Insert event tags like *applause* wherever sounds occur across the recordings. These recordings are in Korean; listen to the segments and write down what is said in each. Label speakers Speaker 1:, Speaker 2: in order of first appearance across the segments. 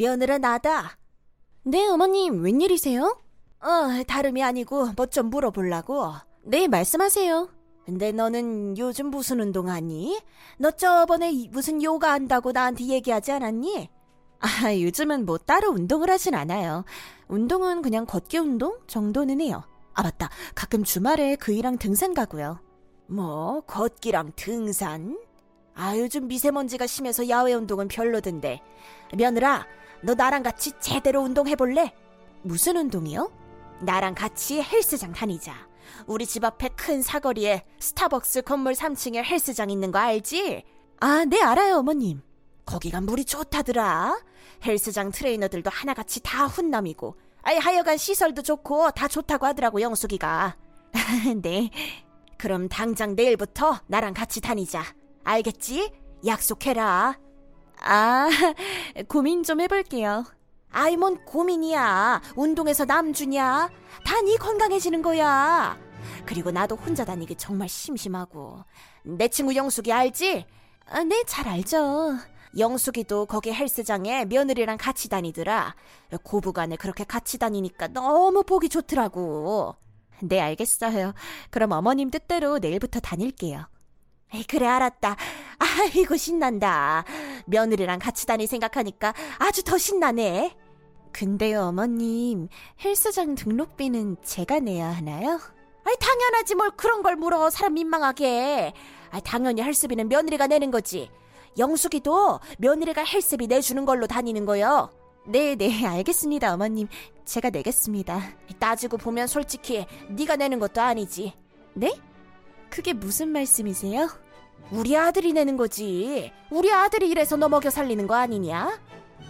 Speaker 1: 며느라 나다.
Speaker 2: 네, 어머님, 웬일이세요?
Speaker 1: 어, 다름이 아니고 뭐 좀 물어보려고.
Speaker 2: 네, 말씀하세요.
Speaker 1: 근데 너는 요즘 무슨 운동하니? 너 저번에 무슨 요가 한다고 나한테 얘기하지 않았니?
Speaker 2: 아, 요즘은 뭐 따로 운동을 하진 않아요. 운동은 그냥 걷기 운동 정도는 해요. 아, 맞다. 가끔 주말에 그이랑 등산 가고요.
Speaker 1: 뭐, 걷기랑 등산? 아, 요즘 미세먼지가 심해서 야외 운동은 별로던데. 며느라, 너 나랑 같이 제대로 운동해볼래?
Speaker 2: 무슨 운동이요?
Speaker 1: 나랑 같이 헬스장 다니자. 우리 집 앞에 큰 사거리에 스타벅스 건물 3층에 헬스장 있는 거 알지?
Speaker 2: 아, 네, 알아요, 어머님.
Speaker 1: 거기가 물이 좋다더라. 헬스장 트레이너들도 하나같이 다 훈남이고, 아예 하여간 시설도 좋고 다 좋다고 하더라고, 영숙이가. *laughs*
Speaker 2: 네.
Speaker 1: 그럼 당장 내일부터 나랑 같이 다니자. 알겠지? 약속해라.
Speaker 2: 아, *laughs* 고민 좀 해볼게요.
Speaker 1: 아이, 뭔 고민이야. 운동해서 남 주냐? 다네 건강해지는 거야. 그리고 나도 혼자 다니기 정말 심심하고. 내 친구 영숙이 알지?
Speaker 2: 아, 네, 잘 알죠.
Speaker 1: 영숙이도 거기 헬스장에 며느리랑 같이 다니더라. 고부간에 그렇게 같이 다니니까 너무 보기 좋더라고.
Speaker 2: 네, 알겠어요. 그럼 어머님 뜻대로 내일부터 다닐게요.
Speaker 1: 에이, 그래, 알았다. 아이고, 신난다. 며느리랑 같이 다닐 생각하니까 아주 더 신나네.
Speaker 2: 근데요, 어머님, 헬스장 등록비는 제가 내야 하나요?
Speaker 1: 아이, 당연하지 뭘 그런 걸 물어. 사람 민망하게. 아, 당연히 헬스비는 며느리가 내는 거지. 영숙이도 며느리가 헬스비 내주는 걸로 다니는 거요.
Speaker 2: 네, 네, 알겠습니다, 어머님. 제가 내겠습니다.
Speaker 1: 따지고 보면 솔직히 네가 내는 것도 아니지.
Speaker 2: 네? 그게 무슨 말씀이세요?
Speaker 1: 우리 아들이 내는 거지. 우리 아들이 이래서 너 먹여 살리는 거 아니냐?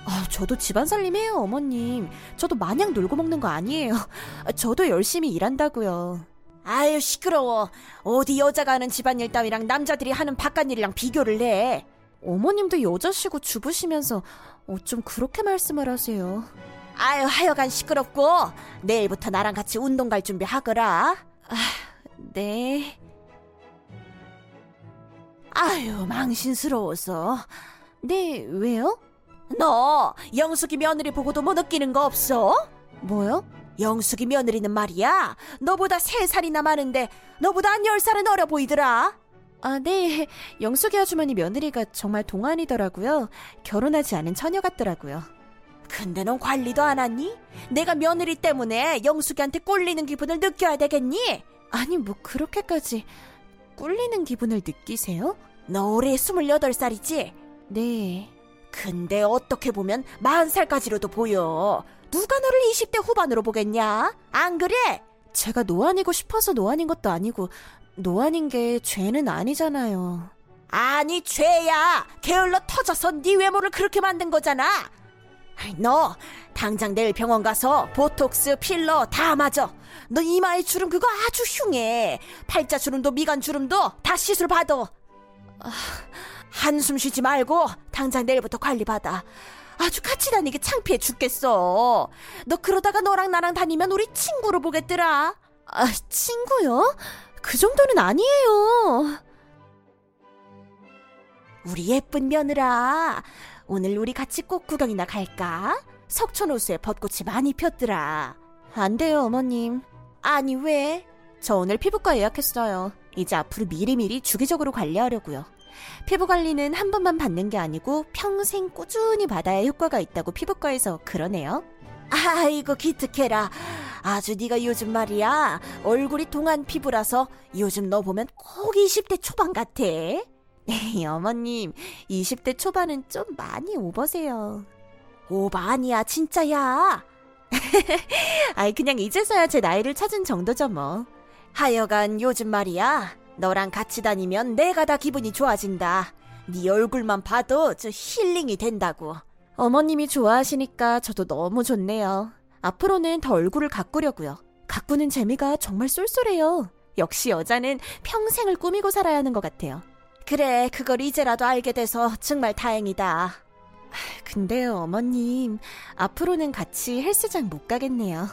Speaker 2: 아, 저도 집안 살림해요, 어머님. 저도 마냥 놀고 먹는 거 아니에요. *laughs* 저도 열심히 일한다고요.
Speaker 1: 아유, 시끄러워. 어디 여자가 하는 집안일 따위랑 남자들이 하는 바깥일이랑 비교를 해.
Speaker 2: 어머님도 여자시고 주부시면서 어쩜 그렇게 말씀을 하세요.
Speaker 1: 아유, 하여간 시끄럽고 내일부터 나랑 같이 운동 갈 준비 하거라.
Speaker 2: 아, 네.
Speaker 1: 아유, 망신스러워서.
Speaker 2: 네, 왜요?
Speaker 1: 너 영숙이 며느리 보고도 뭐 느끼는 거 없어?
Speaker 2: 뭐요?
Speaker 1: 영숙이 며느리는 말이야. 너보다 세 살이나 많은데 너보다 한 열 살은 어려 보이더라.
Speaker 2: 아, 네. 영숙이 아주머니 며느리가 정말 동안이더라고요. 결혼하지 않은 처녀 같더라고요.
Speaker 1: 근데 넌 관리도 안 하니? 내가 며느리 때문에 영숙이한테 꼴리는 기분을 느껴야 되겠니?
Speaker 2: 아니, 뭐 그렇게까지 꿀리는 기분을 느끼세요?
Speaker 1: 너 올해 28살이지?
Speaker 2: 네.
Speaker 1: 근데 어떻게 보면 40살까지로도 보여. 누가 너를 20대 후반으로 보겠냐? 안 그래?
Speaker 2: 제가 노안이고 싶어서 노안인 것도 아니고 노안인 게 죄는 아니잖아요.
Speaker 1: 아니 죄야. 게을러 터져서 네 외모를 그렇게 만든 거잖아. 너 당장 내일 병원 가서 보톡스, 필러 다 맞아. 너 이마에 주름 그거 아주 흉해. 팔자 주름도 미간 주름도 다 시술 받아. 아, 한숨 쉬지 말고 당장 내일부터 관리 받아. 아주 같이 다니기 창피해 죽겠어. 너 그러다가 너랑 나랑 다니면 우리 친구로 보겠더라.
Speaker 2: 아, 친구요? 그 정도는 아니에요.
Speaker 1: 우리 예쁜 며느라. 오늘 우리 같이 꽃 구경이나 갈까? 석촌호수에 벚꽃이 많이 폈더라.
Speaker 2: 안 돼요, 어머님.
Speaker 1: 아니, 왜?
Speaker 2: 저 오늘 피부과 예약했어요. 이제 앞으로 미리미리 주기적으로 관리하려고요. 피부 관리는 한 번만 받는 게 아니고 평생 꾸준히 받아야 효과가 있다고 피부과에서 그러네요.
Speaker 1: 아이고 기특해라. 아주 네가 요즘 말이야 얼굴이 동안 피부라서 요즘 너 보면 꼭 20대 초반 같아. *laughs*
Speaker 2: 네, 어머님 20대 초반은 좀 많이 오버세요.
Speaker 1: 오바 아니야 진짜야. *laughs*
Speaker 2: 아이 그냥 이제서야 제 나이를 찾은 정도죠 뭐.
Speaker 1: 하여간 요즘 말이야 너랑 같이 다니면 내가 다 기분이 좋아진다. 네 얼굴만 봐도 저 힐링이 된다고.
Speaker 2: 어머님이 좋아하시니까 저도 너무 좋네요. 앞으로는 더 얼굴을 가꾸려고요. 가꾸는 재미가 정말 쏠쏠해요. 역시 여자는 평생을 꾸미고 살아야 하는 것 같아요.
Speaker 1: 그래, 그걸 이제라도 알게 돼서 정말 다행이다.
Speaker 2: 근데요, 어머님. 앞으로는 같이 헬스장 못 가겠네요.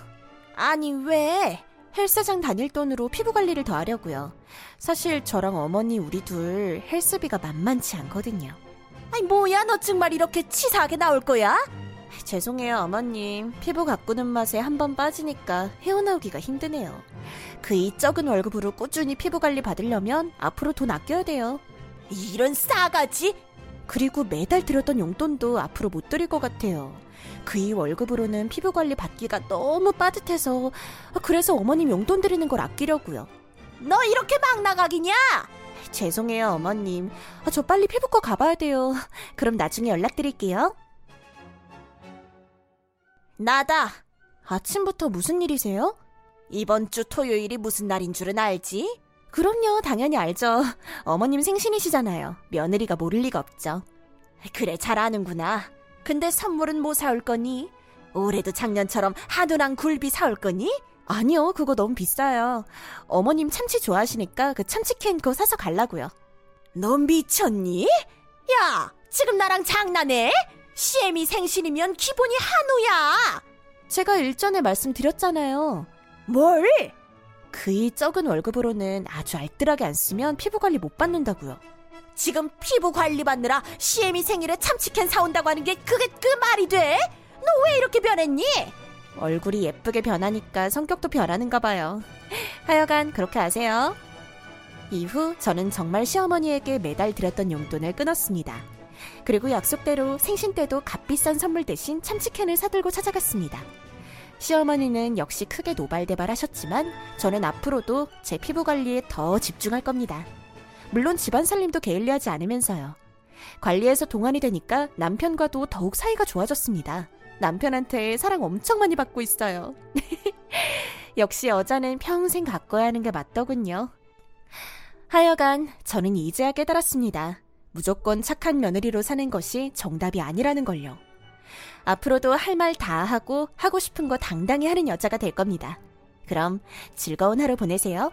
Speaker 1: 아니, 왜?
Speaker 2: 헬스장 다닐 돈으로 피부 관리를 더 하려고요. 사실 저랑 어머니 우리 둘 헬스비가 만만치 않거든요.
Speaker 1: 아니 뭐야 너 정말 이렇게 치사하게 나올 거야? 죄송해요, 어머님. 피부 가꾸는 맛에 한 번 빠지니까 헤어나오기가 힘드네요. 그 이 적은 월급으로 꾸준히 피부 관리 받으려면 앞으로 돈 아껴야 돼요.
Speaker 3: 이런 싸가지?
Speaker 1: 그리고 매달 들였던 용돈도 앞으로 못 드릴 것 같아요. 그이 월급으로는 피부 관리 받기가 너무 빠듯해서 그래서 어머님 용돈 드리는 걸 아끼려고요.
Speaker 3: 너 이렇게 막 나가기냐?
Speaker 1: 죄송해요, 어머님. 아, 저 빨리 피부과 가봐야 돼요. 그럼 나중에 연락드릴게요.
Speaker 3: 나다.
Speaker 1: 아침부터 무슨 일이세요?
Speaker 3: 이번 주 토요일이 무슨 날인 줄은 알지?
Speaker 1: 그럼요, 당연히 알죠. *laughs* 어머님 생신이시잖아요. 며느리가 모를 리가 없죠.
Speaker 3: 그래, 잘 아는구나. 근데 선물은 뭐 사올 거니? 올해도 작년처럼 한우랑 굴비 사올 거니?
Speaker 1: 아니요, 그거 너무 비싸요. 어머님 참치 좋아하시니까 그 참치캔 그거 사서 갈라고요.
Speaker 3: 너 미쳤니? 야, 지금 나랑 장난해? CM이 생신이면 기본이 한우야.
Speaker 1: 제가 일전에 말씀드렸잖아요.
Speaker 3: 뭘?
Speaker 1: 그이 적은 월급으로는 아주 알뜰하게 안 쓰면 피부 관리 못 받는다고요.
Speaker 3: 지금 피부 관리 받느라 CM이 생일에 참치캔 사온다고 하는 게 그게 그 말이 돼? 너 왜 이렇게 변했니?
Speaker 1: 얼굴이 예쁘게 변하니까 성격도 변하는가 봐요. 하여간 그렇게 하세요. 이후 저는 정말 시어머니에게 매달 드렸던 용돈을 끊었습니다. 그리고 약속대로 생신 때도 값비싼 선물 대신 참치캔을 사들고 찾아갔습니다. 시어머니는 역시 크게 노발대발하셨지만 저는 앞으로도 제 피부 관리에 더 집중할 겁니다. 물론 집안 살림도 게을리하지 않으면서요. 관리에서 동안이 되니까 남편과도 더욱 사이가 좋아졌습니다. 남편한테 사랑 엄청 많이 받고 있어요. *laughs* 역시 여자는 평생 가꿔야 하는 게 맞더군요. 하여간 저는 이제야 깨달았습니다. 무조건 착한 며느리로 사는 것이 정답이 아니라는 걸요. 앞으로도 할 말 다 하고 하고 싶은 거 당당히 하는 여자가 될 겁니다. 그럼 즐거운 하루 보내세요.